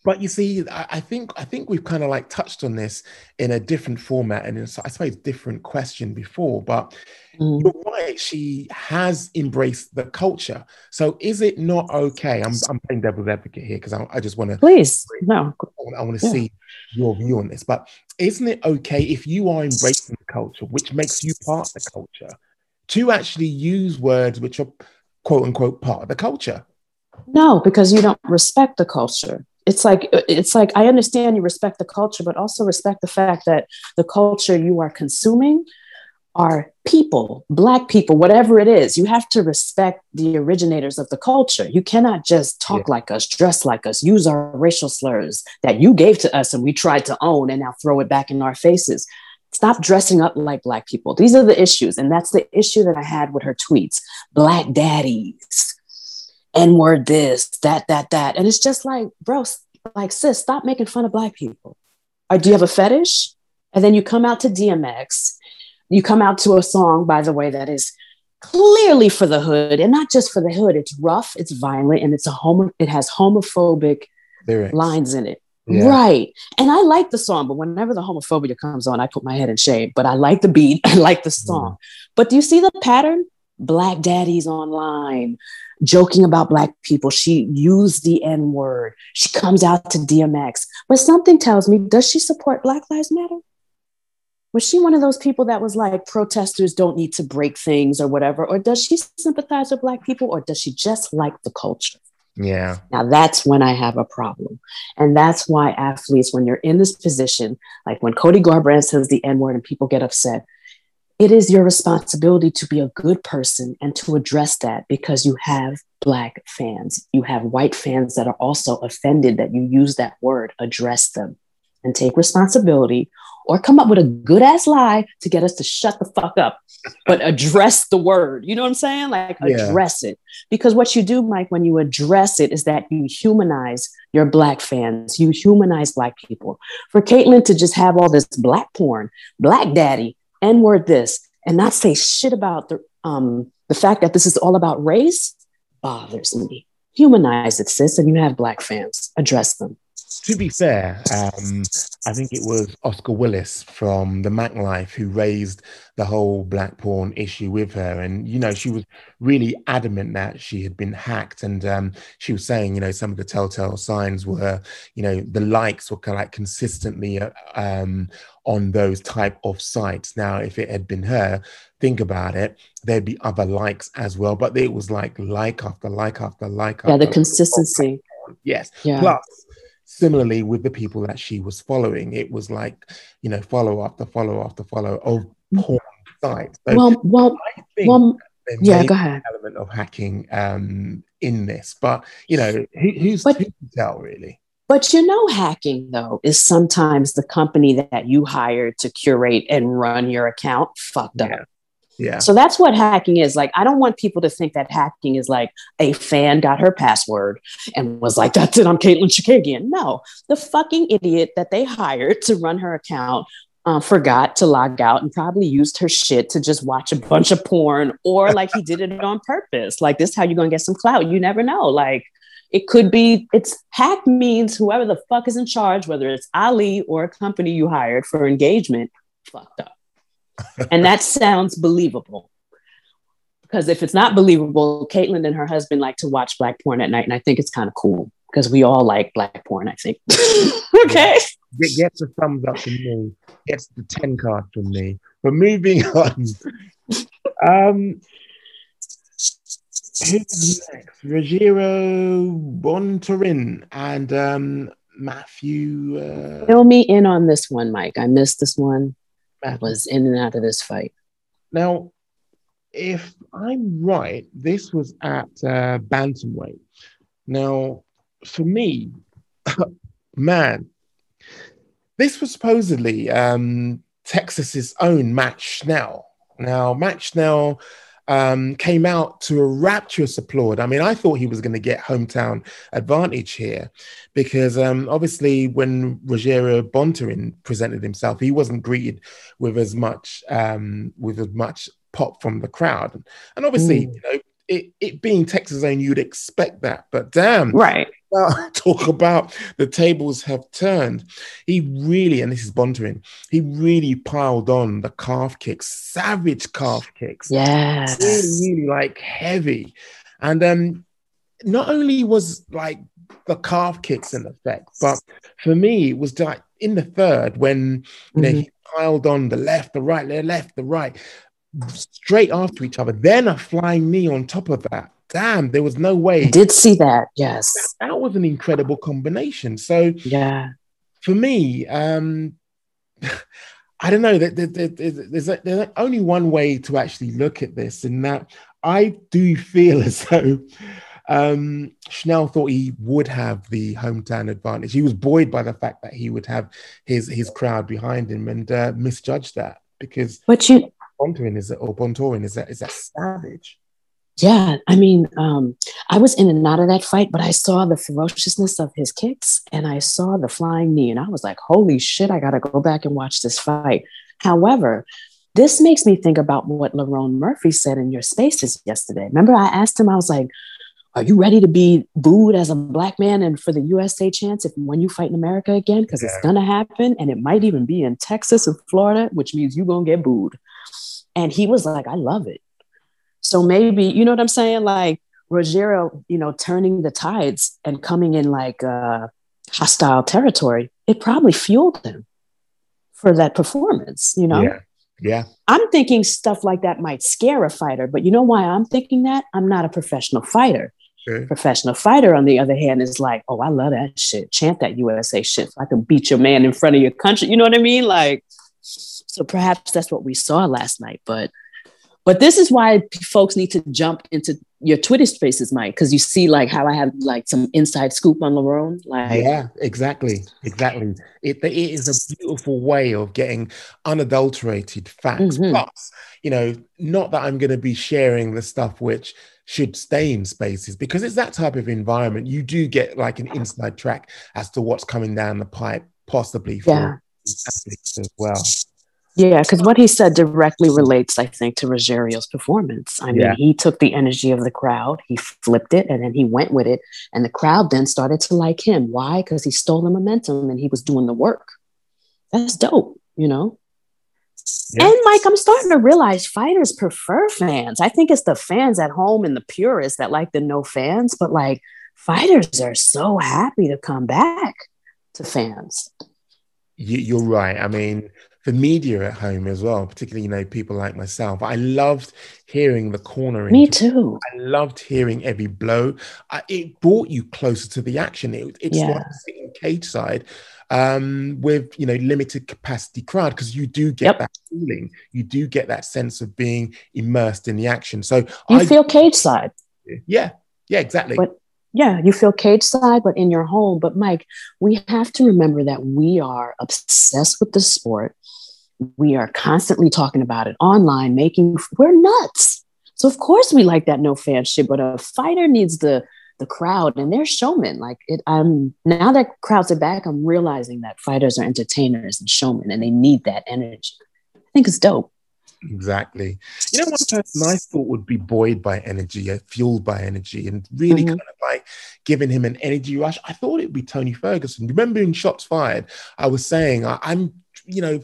But you see, I think I think we've kind of like touched on this in a different format and in, I suppose different question before. But mm. you're right; she has embraced the culture. So is it not okay? I'm I'm playing devil's advocate here because I, I, just want to please no. I want to yeah. see your view on this. But isn't it okay if you are embracing the culture, which makes you part of the culture, to actually use words which are quote unquote part of the culture. No, because you don't respect the culture. It's like it's like I understand you respect the culture, but also respect the fact that the culture you are consuming are people, black people, whatever it is. You have to respect the originators of the culture. You cannot just talk yeah. like us, dress like us, use our racial slurs that you gave to us and we tried to own and now throw it back in our faces. Stop dressing up like Black people. These are the issues. And that's the issue that I had with her tweets Black daddies, N word this, that, that, that. And it's just like, bro, like, sis, stop making fun of Black people. Or do you have a fetish? And then you come out to DMX, you come out to a song, by the way, that is clearly for the hood and not just for the hood. It's rough, it's violent, and it's a homo, it has homophobic Lyrics. lines in it. Yeah. Right. And I like the song, but whenever the homophobia comes on, I put my head in shame. But I like the beat, <laughs> I like the song. But do you see the pattern? Black daddies online joking about black people. She used the N word. She comes out to DMX. But something tells me, does she support Black Lives Matter? Was she one of those people that was like, protesters don't need to break things or whatever? Or does she sympathize with Black people or does she just like the culture? Yeah. Now that's when I have a problem. And that's why athletes, when you're in this position, like when Cody Garbrandt says the N word and people get upset, it is your responsibility to be a good person and to address that because you have Black fans. You have white fans that are also offended that you use that word. Address them and take responsibility or come up with a good ass lie to get us to shut the fuck up, but address the word. You know what I'm saying? Like address it. Because what you do, Mike, when you address it is that you humanize your black fans, you humanize black people. For Katlyn to just have all this black porn, black daddy, N word this, and not say shit about the um the fact that this is all about race bothers me. Humanize it, sis, and you have black fans. Address them to be fair, um, I think it was Oscar Willis from the Mac Life who raised the whole black porn issue with her. And, you know, she was really adamant that she had been hacked. And um, she was saying, you know, some of the telltale signs were, you know, the likes were kind of like consistently uh, um, on those type of sites. Now, if it had been her, think about it, there'd be other likes as well. But it was like like after like after like. Yeah, after the consistency. Yes. Yeah. Plus, similarly with the people that she was following it was like you know follow after follow after follow of porn sites. So well well, well yeah go ahead. element of hacking um in this but you know who, who's but, who can tell really? but you know hacking though is sometimes the company that you hire to curate and run your account fucked yeah. up yeah. So that's what hacking is. Like, I don't want people to think that hacking is like a fan got her password and was like, that's it, I'm Katlyn Chookagian. No, the fucking idiot that they hired to run her account uh, forgot to log out and probably used her shit to just watch a bunch of porn or like he did it on purpose. Like, this how you're going to get some clout. You never know. Like, It could be it's hack means whoever the fuck is in charge, whether it's Ali or a company you hired for engagement, fucked up. And that sounds believable. Because if it's not believable, Katlyn and her husband like to watch black porn at night, and I think it's kind of cool because we all like black porn. I think. <laughs> okay. Get, gets a thumbs up from me. Gets the ten card from me. But moving <laughs> on. um, who's next? Rogério Bontorin and um, Matthew. Uh, Fill me in on this one, Mike. I missed this one. I was in and out of this fight. Now, if I'm right, this was at uh, bantamweight. Now, for me, <laughs> man, this was supposedly um, Texas's own Matt Schnell. Now, Matt Schnell um, came out to a rapturous applaud. I mean, I thought he was going to get hometown advantage here because um, obviously when Rogério Bontorin presented himself, he wasn't greeted with as much um, with as much pop from the crowd. And obviously, mm. you know, it, it being Texas own, you'd expect that. But damn, right. <laughs> talk about the tables have turned. He really, and this is Bontorin, he really piled on the calf kicks, savage calf kicks. Yes. Really, really like heavy. And um, not only was like the calf kicks in effect, but for me, it was like in the third when you know, mm-hmm. he piled on the left, the right, the left, the right, straight after each other. Then a flying knee on top of that damn, there was no way. I did see that. Yes. That, that was an incredible combination. So, yeah. For me, um, <laughs> I don't know. There's, there's, there's only one way to actually look at this, and that I do feel <laughs> as though um, Schnell thought he would have the hometown advantage. He was buoyed by the fact that he would have his his crowd behind him, and uh, misjudged that because. But you, Bontorin is or Bontorin is that is that savage. Yeah, I mean, um, I was in and out of that fight, but I saw the ferociousness of his kicks and I saw the flying knee, and I was like, holy shit, I gotta go back and watch this fight. However, this makes me think about what Lerone Murphy said in your spaces yesterday. Remember, I asked him, I was like, are you ready to be booed as a black man and for the USA chance if when you fight in America again? Because yeah. it's gonna happen, and it might even be in Texas or Florida, which means you're gonna get booed. And he was like, I love it. So maybe, you know what I'm saying? Like Rogério, you know, turning the tides and coming in like uh, hostile territory, it probably fueled him for that performance, you know? Yeah. Yeah. I'm thinking stuff like that might scare a fighter, but you know why I'm thinking that? I'm not a professional fighter. Sure. Professional fighter, on the other hand, is like, oh, I love that shit. Chant that USA shit. So I can beat your man in front of your country. You know what I mean? Like, so perhaps that's what we saw last night. But but this is why folks need to jump into your Twitter spaces, Mike, because you see like how I have like some inside scoop on Lerone. Like Yeah, exactly. Exactly. It, it is a beautiful way of getting unadulterated facts. Mm-hmm. Plus, you know, not that I'm gonna be sharing the stuff which should stay in spaces because it's that type of environment. You do get like an inside track as to what's coming down the pipe, possibly for yeah. athletes as well. Yeah, because what he said directly relates, I think, to Rogério's performance. I mean, yeah. he took the energy of the crowd, he flipped it, and then he went with it. And the crowd then started to like him. Why? Because he stole the momentum and he was doing the work. That's dope, you know? Yeah. And Mike, I'm starting to realize fighters prefer fans. I think it's the fans at home and the purists that like the no fans, but like fighters are so happy to come back to fans. You're right. I mean, the media at home as well, particularly you know people like myself. I loved hearing the corner. Me too. I loved hearing every blow. I, it brought you closer to the action. It, it's yeah. like sitting cage side um, with you know limited capacity crowd because you do get yep. that feeling. You do get that sense of being immersed in the action. So you I, feel cage side. Yeah, yeah, exactly. But yeah, you feel cage side, but in your home. But Mike, we have to remember that we are obsessed with the sport we are constantly talking about it online, making we're nuts. So of course we like that no fan shit, but a fighter needs the the crowd and they're showmen. Like it, I'm now that crowds are back, I'm realizing that fighters are entertainers and showmen and they need that energy. I think it's dope. Exactly. You know, one person I thought would be buoyed by energy, uh, fueled by energy, and really Mhm. kind of like giving him an energy rush. I thought it'd be Tony Ferguson. Remember in Shots Fired, I was saying I, I'm, you know,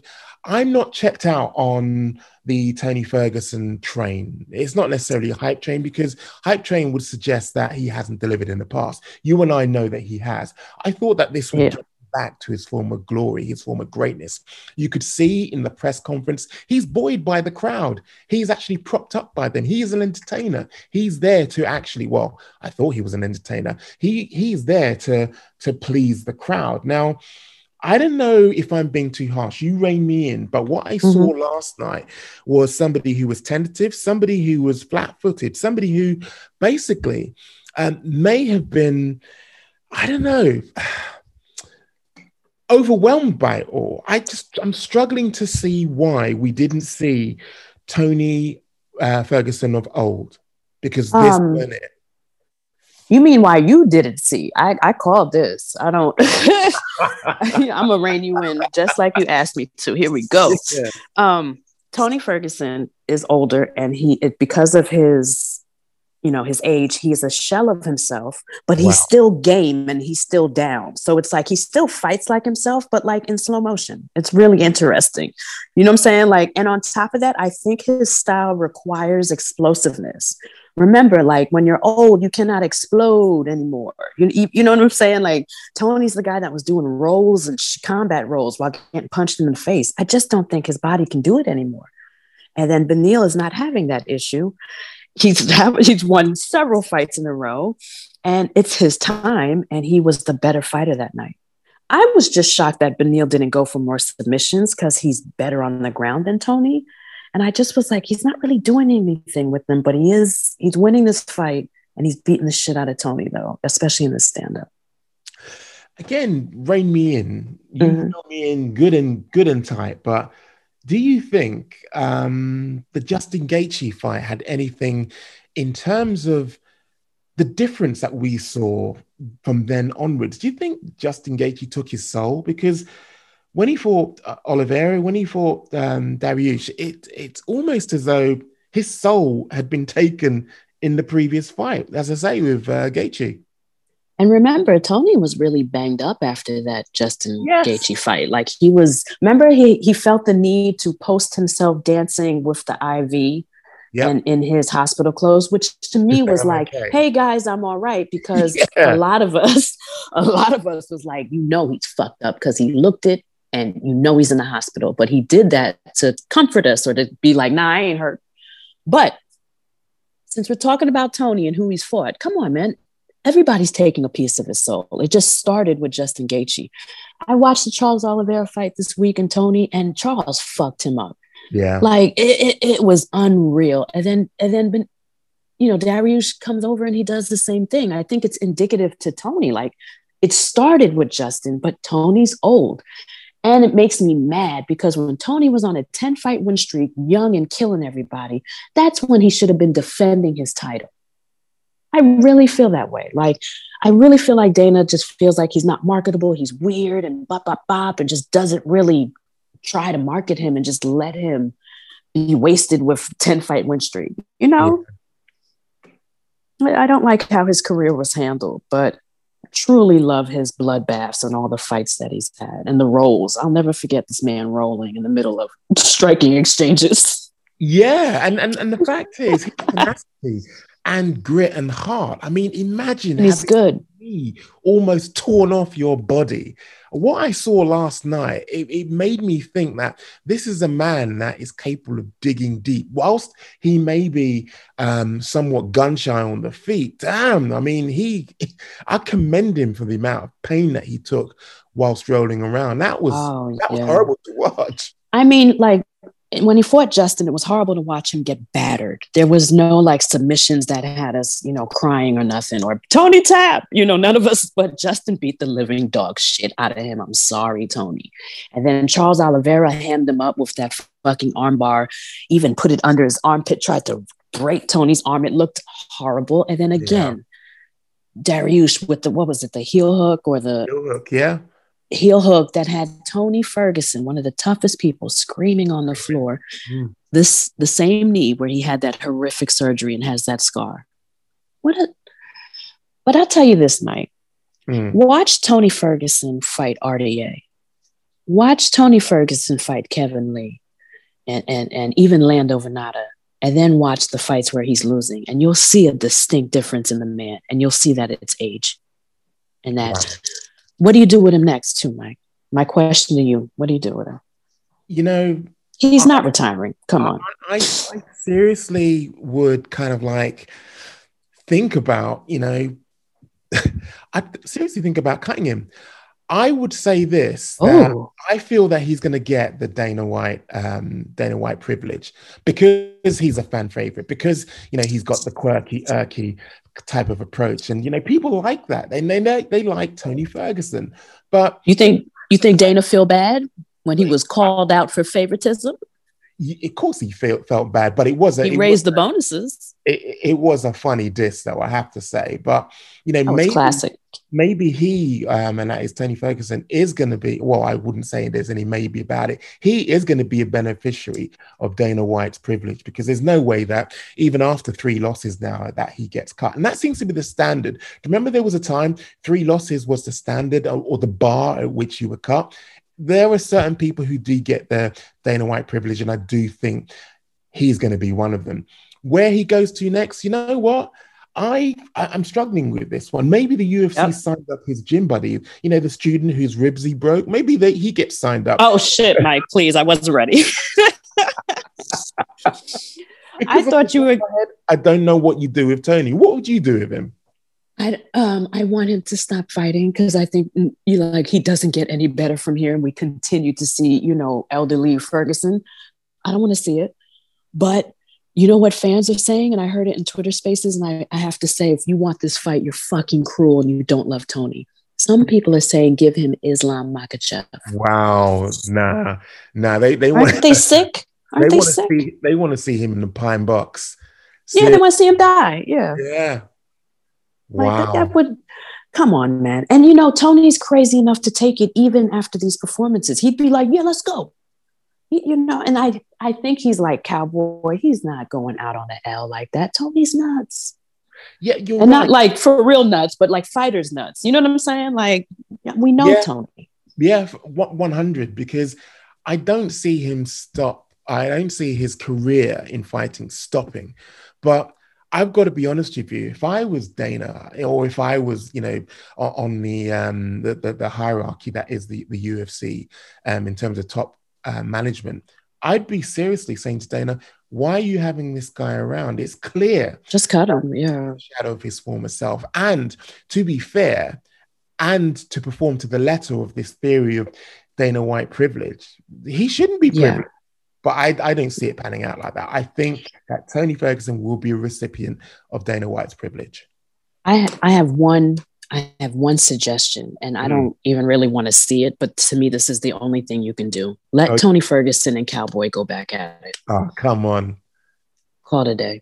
I'm not checked out on the Tony Ferguson train. It's not necessarily a hype train because hype train would suggest that he hasn't delivered in the past. You and I know that he has. I thought that this would Yeah. get back to his former glory, his former greatness. You could see in the press conference, he's buoyed by the crowd. He's actually propped up by them. He is an entertainer. He's there to actually, well, I thought he was an entertainer. He he's there to to please the crowd. Now, I don't know if I'm being too harsh. You rein me in, but what I saw last night was somebody who was tentative, somebody who was flat-footed, somebody who basically um, may have been, I don't know, <sighs> overwhelmed by it all. I just I'm struggling to see why we didn't see Tony uh, Ferguson of old because this Um, wasn't it. You mean why you didn't see? I, I called this. I don't. <laughs> I'm gonna rein you in just like you asked me to. Here we go. Yeah. Um, Tony Ferguson is older, and he it, because of his, you know, his age, he is a shell of himself. But he's Wow. still game, and he's still down. So it's like he still fights like himself, but like in slow motion. It's really interesting. You know what I'm saying? Like, and on top of that, I think his style requires explosiveness remember like when you're old you cannot explode anymore you, you, know what i'm saying like tony's the guy that was doing rolls and sh- combat rolls while getting punched in the face i just don't think his body can do it anymore and then Beneil is not having that issue he's he's won several fights in a row and it's his time and he was the better fighter that night i was just shocked that Beneil didn't go for more submissions because he's better on the ground than tony and I just was like, he's not really doing anything with them, but he is, he's winning this fight and he's beating the shit out of Tony, though, especially in the stand up. Again, rein me in. You mm-hmm. know me in good and good and tight, but do you think um, the Justin Gaethje fight had anything in terms of the difference that we saw from then onwards? Do you think Justin Gaethje took his soul? Because when he fought uh, Oliveira, when he fought um, Dariush, it it's almost as though his soul had been taken in the previous fight, as I say with uh, Gaethje. And remember, Tony was really banged up after that Justin Yes. Gaethje fight. Like he was, remember, he, he felt the need to post himself dancing with the IV Yep. and in his hospital clothes, which to me was I'm like, okay. hey guys, I'm all right. Because <laughs> Yeah. a lot of us, <laughs> a lot of us was like, you know, he's fucked up because he looked it and you know he's in the hospital. But he did that to comfort us or to be like, nah, I ain't hurt. But since we're talking about Tony and who he's fought, come on, man. Everybody's taking a piece of his soul. It just started with Justin Gaethje. I watched the Charles Oliveira fight this week and Tony, and Charles fucked him up. Yeah. Like it, it, it was unreal. And then and then ben, you know, Dariush comes over and he does the same thing. I think it's indicative to Tony. Like it started with Justin, but Tony's old. And it makes me mad because when Tony was on a 10 fight win streak, young and killing everybody, that's when he should have been defending his title. I really feel that way. Like, I really feel like Dana just feels like he's not marketable. He's weird and bop, bop, bop, and just doesn't really try to market him and just let him be wasted with 10 fight win streak. You know? I I don't like how his career was handled, but truly love his bloodbaths and all the fights that he's had and the rolls. I'll never forget this man rolling in the middle of <laughs> striking exchanges. Yeah, and and, and the fact is, <laughs> and grit and heart. I mean, imagine he's good. almost torn off your body. What I saw last night, it, it made me think that this is a man that is capable of digging deep. Whilst he may be um, somewhat gun shy on the feet, damn, I mean, he, <laughs> I commend him for the amount of pain that he took whilst rolling around. That was Oh, that was yeah. horrible to watch. I mean, like when he fought Justin, it was horrible to watch him get battered. There was no like submissions that had us, you know, crying or nothing, or Tony tap, you know, none of us, but Justin beat the living dog shit out of him. I'm sorry, Tony. And then Charles Oliveira hammed him up with that fucking armbar, even put it under his armpit, tried to break Tony's arm. It looked horrible. And then again, Dariush with the, what was it, the heel hook or the Look, yeah. Heel hook that had Tony Ferguson, one of the toughest people, screaming on the floor. Mm. this the same knee where he had that horrific surgery and has that scar. What a but I'll tell you this, Mike. Mm. Watch Tony Ferguson fight RDA. Watch Tony Ferguson fight Kevin Lee and, and, and even Lando Vannata. And then watch the fights where he's losing. And you'll see a distinct difference in the man. And you'll see that it's age. And that Wow. What do you do with him next, too, Mike? My question to you, what do you do with him? You know, He's not retiring. Come on. I, I seriously would kind of like think about, you know, <laughs> I seriously think about cutting him. I would say this: that Oh, I feel that he's going to get the Dana White, um, Dana White privilege because he's a fan favorite. Because you know he's got the quirky, irky type of approach, and you know people like that. They they they, like Tony Ferguson, but you think you think Dana feel bad when he was called out for favoritism? Of course he felt felt bad. But it wasn't. He it raised was the bonuses. it, it was a funny diss, though I have to say. But you know, maybe classic. maybe he um, and that is Tony Ferguson is going to be. Well, I wouldn't say there's any maybe about it. He is going to be a beneficiary of Dana White's privilege because there's no way that even after three losses now that he gets cut, and that seems to be the standard. Remember, there was a time three losses was the standard or, or the bar at which you were cut. There are certain people who do get the Dana White privilege, and I do think he's going to be one of them. Where he goes to next, you know what? I, I I'm struggling with this one. Maybe the UFC Yep. signed up his gym buddy. You know, the student whose ribs he broke. Maybe they, he gets signed up. Oh shit, Mike! Please, I wasn't ready. <laughs> <laughs> I thought you were. I don't know what you do with Tony. What would you do with him? I um I want him to stop fighting because I think mm, you know, like he doesn't get any better from here, and we continue to see you know elderly Ferguson. I don't want to see it, but you know what fans are saying, and I heard it in Twitter Spaces, and I, I have to say, if you want this fight, you're fucking cruel and you don't love Tony. Some people are saying give him Islam Makhachev. Wow, nah, nah. They they want <laughs> Aren't they sick? they Aren't they, want to sick? see they want to see him in the pine box. Yeah, they want to see him die. Yeah. yeah. Like Wow. that, that would come on, man. And you know, Tony's crazy enough to take it even after these performances. He'd be like, "Yeah, let's go." He- you know, and I, I think he's like cowboy. He's not going out on the L like that. Tony's nuts, yeah, you're and right. not like for real nuts, but like fighters nuts. You know what I'm saying? Like we know Yeah. Tony. Yeah, one hundred because I don't see him stop. I don't see his career in fighting stopping. But I've got to be honest with you. If I was Dana, or if I was, you know, on the um the, the, the hierarchy that is the the UFC, um, in terms of top uh, management, I'd be seriously saying to Dana, "Why are you having this guy around? It's clear Just cut him. Yeah. shadow of his former self. And to be fair, and to perform to the letter of this theory of Dana White privilege, he shouldn't be Yeah. But I, I don't see it panning out like that. I think that Tony Ferguson will be a recipient of Dana White's privilege. I I have one I have one suggestion, and I Mm. don't even really want to see it, but to me, this is the only thing you can do. Let Okay. Tony Ferguson and Cowboy go back at it. Oh, come on. Call it a day,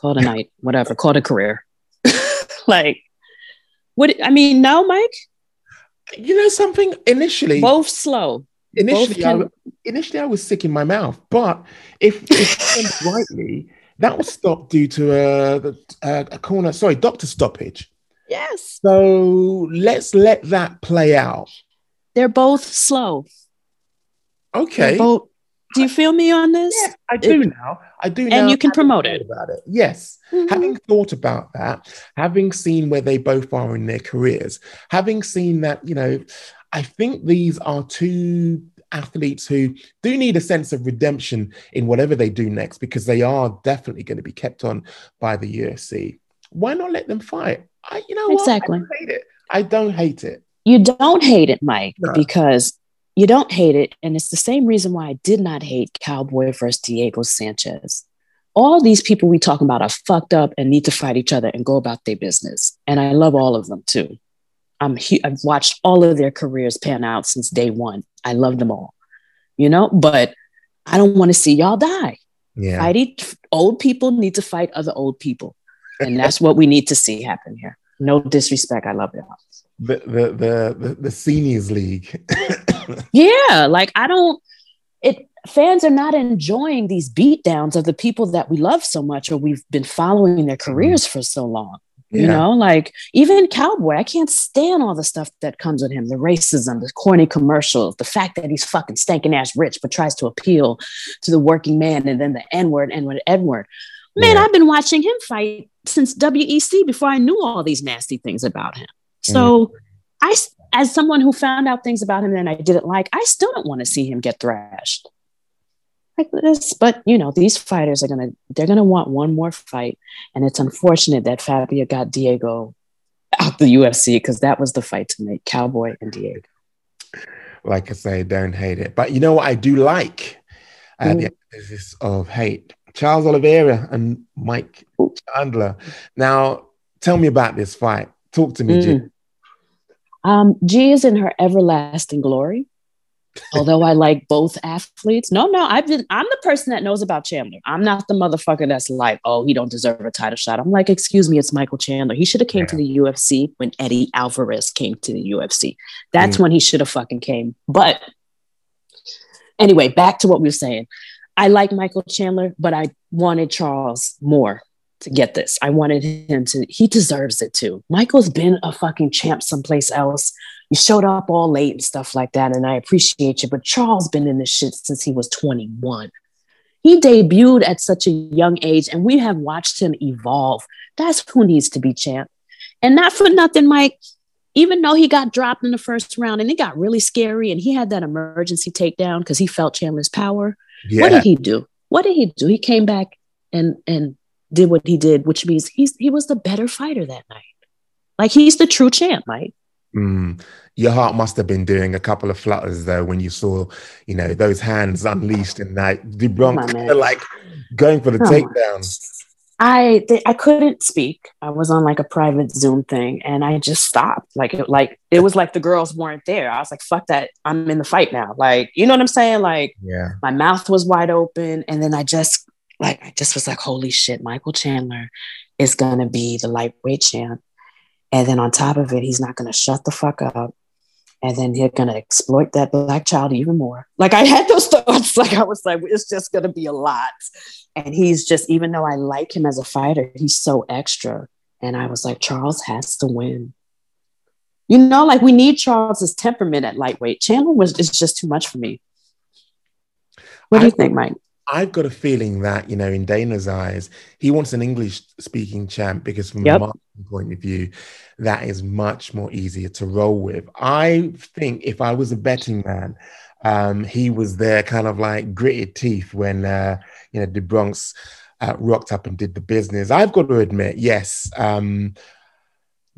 call it a night, <laughs> whatever. Call it a career. <laughs> like, what? I mean, no, Mike. You know something? Initially, Both slow. Initially, I, can- w- initially I was sick in my mouth. But if, if <laughs> rightly, that was stopped due to a, a, a corner, sorry, doctor stoppage. Yes, So let's let that play out. they're both slow. Okay. both. Do you feel me on this? Yeah, I do now. I do now. And you can promote it. about it. Yes. Mhm. Having thought about that, having seen where they both are in their careers, having seen that, you know, I think these are two athletes who do need a sense of redemption in whatever they do next because they are definitely going to be kept on by the UFC. Why not let them fight? I, you know, what? Exactly. I don't hate it. I don't hate it. You don't hate it, Mike, No. because you don't hate it. And it's the same reason why I did not hate Cowboy versus Diego Sanchez. All these people we talking about are fucked up and need to fight each other and go about their business. And I love all of them too. I'm I've watched all of their careers pan out since day one. I love them all, you know, but I don't want to see y'all die. Yeah. Fight each, old people need to fight other old people. And that's what we need to see happen here. No disrespect. I love y'all. The, the, the, the, the seniors league. <coughs> Yeah, like I don't it fans are not enjoying these beatdowns of the people that we love so much or we've been following their mm-hmm. careers for so long. You know, like even Cowboy, I can't stand all the stuff that comes with him the racism, the corny commercials, the fact that he's fucking stinking ass rich, but tries to appeal to the working man and then the N word, N word, N word. Man, Yeah. I've been watching him fight since WEC before I knew all these nasty things about him. So, mm. I, as someone who found out things about him that I didn't like, I still don't want to see him get thrashed like this. But you know, these fighters are gonna they're gonna want one more fight, and it's unfortunate that Fabia got Diego out the UFC because that was the fight to make Cowboy and Diego. like I say, don't hate it. But you know what I do like? Uh, the emphasis of hate. Charles Oliveira and Mike Chandler. Now, tell me about this fight. Talk to me, G. Mm. Um, G is in her everlasting glory. Although I like both athletes, no, no, I've been. I'm the person that knows about Chandler. I'm not the motherfucker that's like, oh, he don't deserve a title shot. I'm like, excuse me, it's Michael Chandler. He should have came to the UFC when Eddie Alvarez came to the UFC. That's Mm. when he should have fucking came. But anyway, back to what we were saying. I like Michael Chandler, but I wanted Charles more to get this. I wanted him to, he deserves it too. Michael's been a fucking champ someplace else. You showed up all late and stuff like that, and I appreciate you. But Charles been in this shit since he was 21. He debuted at such a young age, and we have watched him evolve. That's who needs to be champ. And not for nothing, Mike, even though he got dropped in the first round and it got really scary, and he had that emergency takedown because he felt Chandler's power. Yeah. What did he do? What did he do? He came back and and did what he did, which means he's he was the better fighter that night. Like he's the true champ, Mike. Mm. Your heart must have been doing a couple of flutters though when you saw, you know, those hands unleashed and that Come Do Bronx on, man. kind of like going for the Come on. takedown. I th- I couldn't speak. I was on like a private Zoom thing, and I just stopped. Like it, like it was like the girls weren't there. I was like, "Fuck that! I'm in the fight now." Like you know what I'm saying? Like Yeah. my mouth was wide open, and then I just like I just was like, "Holy shit!" Michael Chandler is gonna be the lightweight champ, and then on top of it, he's not gonna shut the fuck up. And then they're gonna exploit that black child even more. Like I had those <laughs> thoughts. Like I was like, it's just gonna be a lot. And he's just, even though I like him as a fighter, he's so extra. And I was like, Charles has to win. You know, like we need Charles's temperament at lightweight. Chandler was it's just too much for me. What do you think, Mike? I've got a feeling that, you know, in Dana's eyes, he wants an English speaking champ because, from Yep. a marketing point of view, that is much more easier to roll with. I think if I was a betting man, um, he was there kind of like gritted teeth when, uh, you know, the Bronx uh, rocked up and did the business. I've got to admit, yes. Um,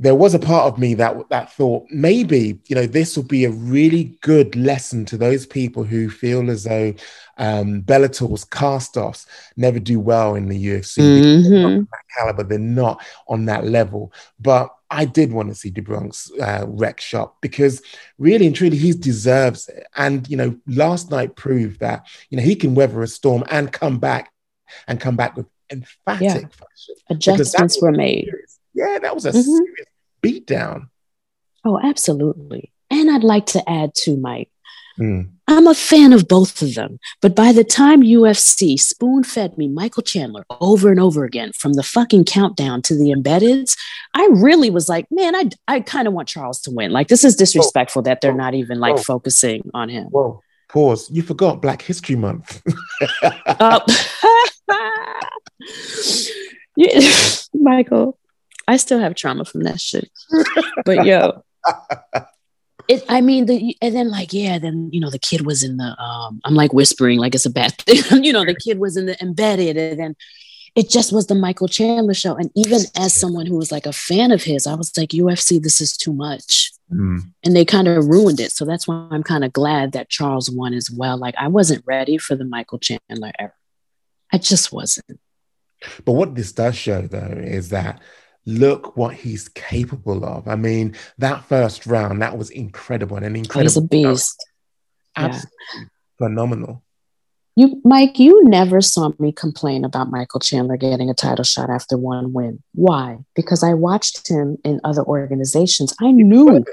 there was a part of me that that thought maybe you know this will be a really good lesson to those people who feel as though um, Bellator's cast-offs never do well in the UFC. They're not Mhm. on that caliber, they're not on that level. But I did want to see Do Bronx uh, wreck shop because really and truly he deserves it. And you know, last night proved that you know he can weather a storm and come back and come back with emphatic Yeah. fashion. Adjustments were made. serious- Yeah, that was a Mhm. serious beatdown. Oh, absolutely. And I'd like to add to Mike. Mm. I'm a fan of both of them, but by the time UFC spoon fed me Michael Chandler over and over again from the fucking countdown to the embeddeds, I really was like, man, I, I kind of want Charles to win. Like, this is disrespectful that they're not even like Whoa. focusing on him. Whoa, pause. You forgot Black History Month. <laughs> <laughs> Yeah, <laughs> Michael, I still have trauma from that shit. But yo, it, I mean, the and then like yeah, then you know the kid was in the um. I'm like whispering like it's a bad thing. <laughs> you know, the kid was in the embedded, and then it just was the Michael Chandler show. And even as someone who was like a fan of his, I was like, UFC, this is too much. Mm. And they kind of ruined it. So that's why I'm kind of glad that Charles won as well. Like I wasn't ready for the Michael Chandler era. I just wasn't. But what this does show, though, is that look what he's capable of. I mean, that first round, that was incredible and an incredible. He's a beast. Yeah. Absolutely phenomenal. You, Mike, you never saw me complain about Michael Chandler getting a title shot after one win. Why? Because I watched him in other organizations. I knew.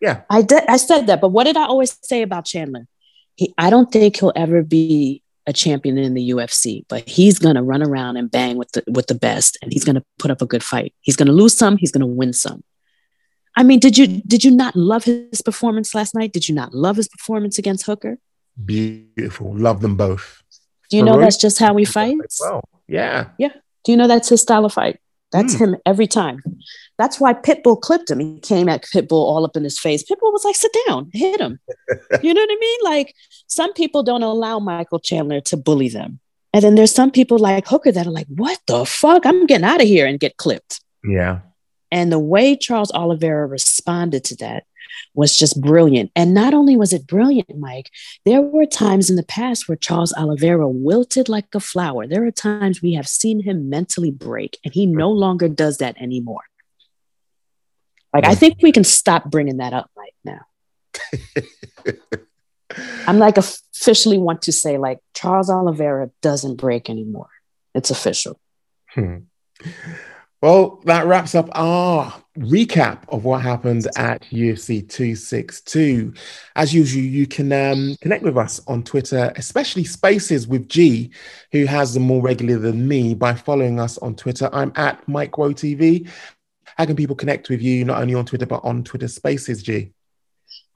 Yeah. I did. I said that. But what did I always say about Chandler? he, I don't think he'll ever be a champion in the UFC, but he's gonna run around and bang with the with the best, and he's gonna put up a good fight. He's gonna lose some, he's gonna win some. I mean, did you did you not love his performance last night? Did you not love his performance against Hooker? Beautiful. Love them both. Do you know that's just how he fights? Well, yeah. Yeah. Do you know that's his style of fight? That's Hmm. him every time. That's why Pitbull clipped him. He came at Pitbull all up in his face. Pitbull was like, sit down, hit him. <laughs> you know what I mean? Like some people don't allow Michael Chandler to bully them. And then there's some people like Hooker that are like, what the fuck? I'm getting out of here and get clipped. Yeah. And the way Charles Oliveira responded to that was just brilliant. And not only was it brilliant, Mike, there were times in the past where Charles Oliveira wilted like a flower. There are times we have seen him mentally break, and he no longer does that anymore. Like, I think we can stop bringing that up right now. <laughs> I'm like officially want to say, like, Charles Oliveira doesn't break anymore. It's official. Hmm. Well, that wraps up our recap of what happened at UFC 262. As usual, you can um, connect with us on Twitter, especially Spaces with G, who has them more regularly than me, by following us on Twitter. I'm at Mike TV. How can people connect with you, not only on Twitter, but on Twitter Spaces, G?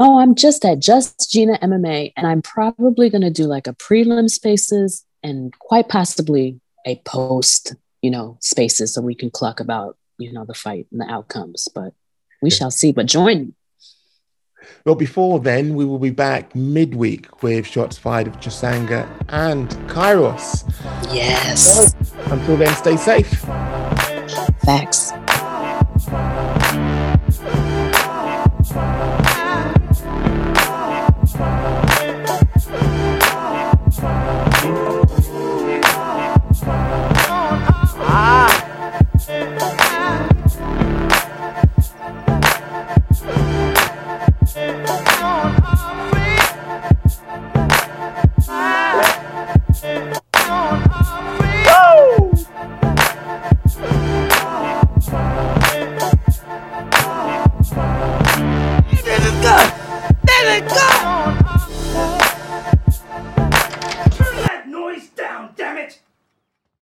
Oh, I'm just at Just Gina MMA, and I'm probably going to do like a prelim spaces and quite possibly a post, you know, spaces so we can cluck about, you know, the fight and the outcomes. But we shall see. But join. Well, before then, we will be back midweek with shots fired of Chisanga and Kairos. Yes. Until then, stay safe. Facts.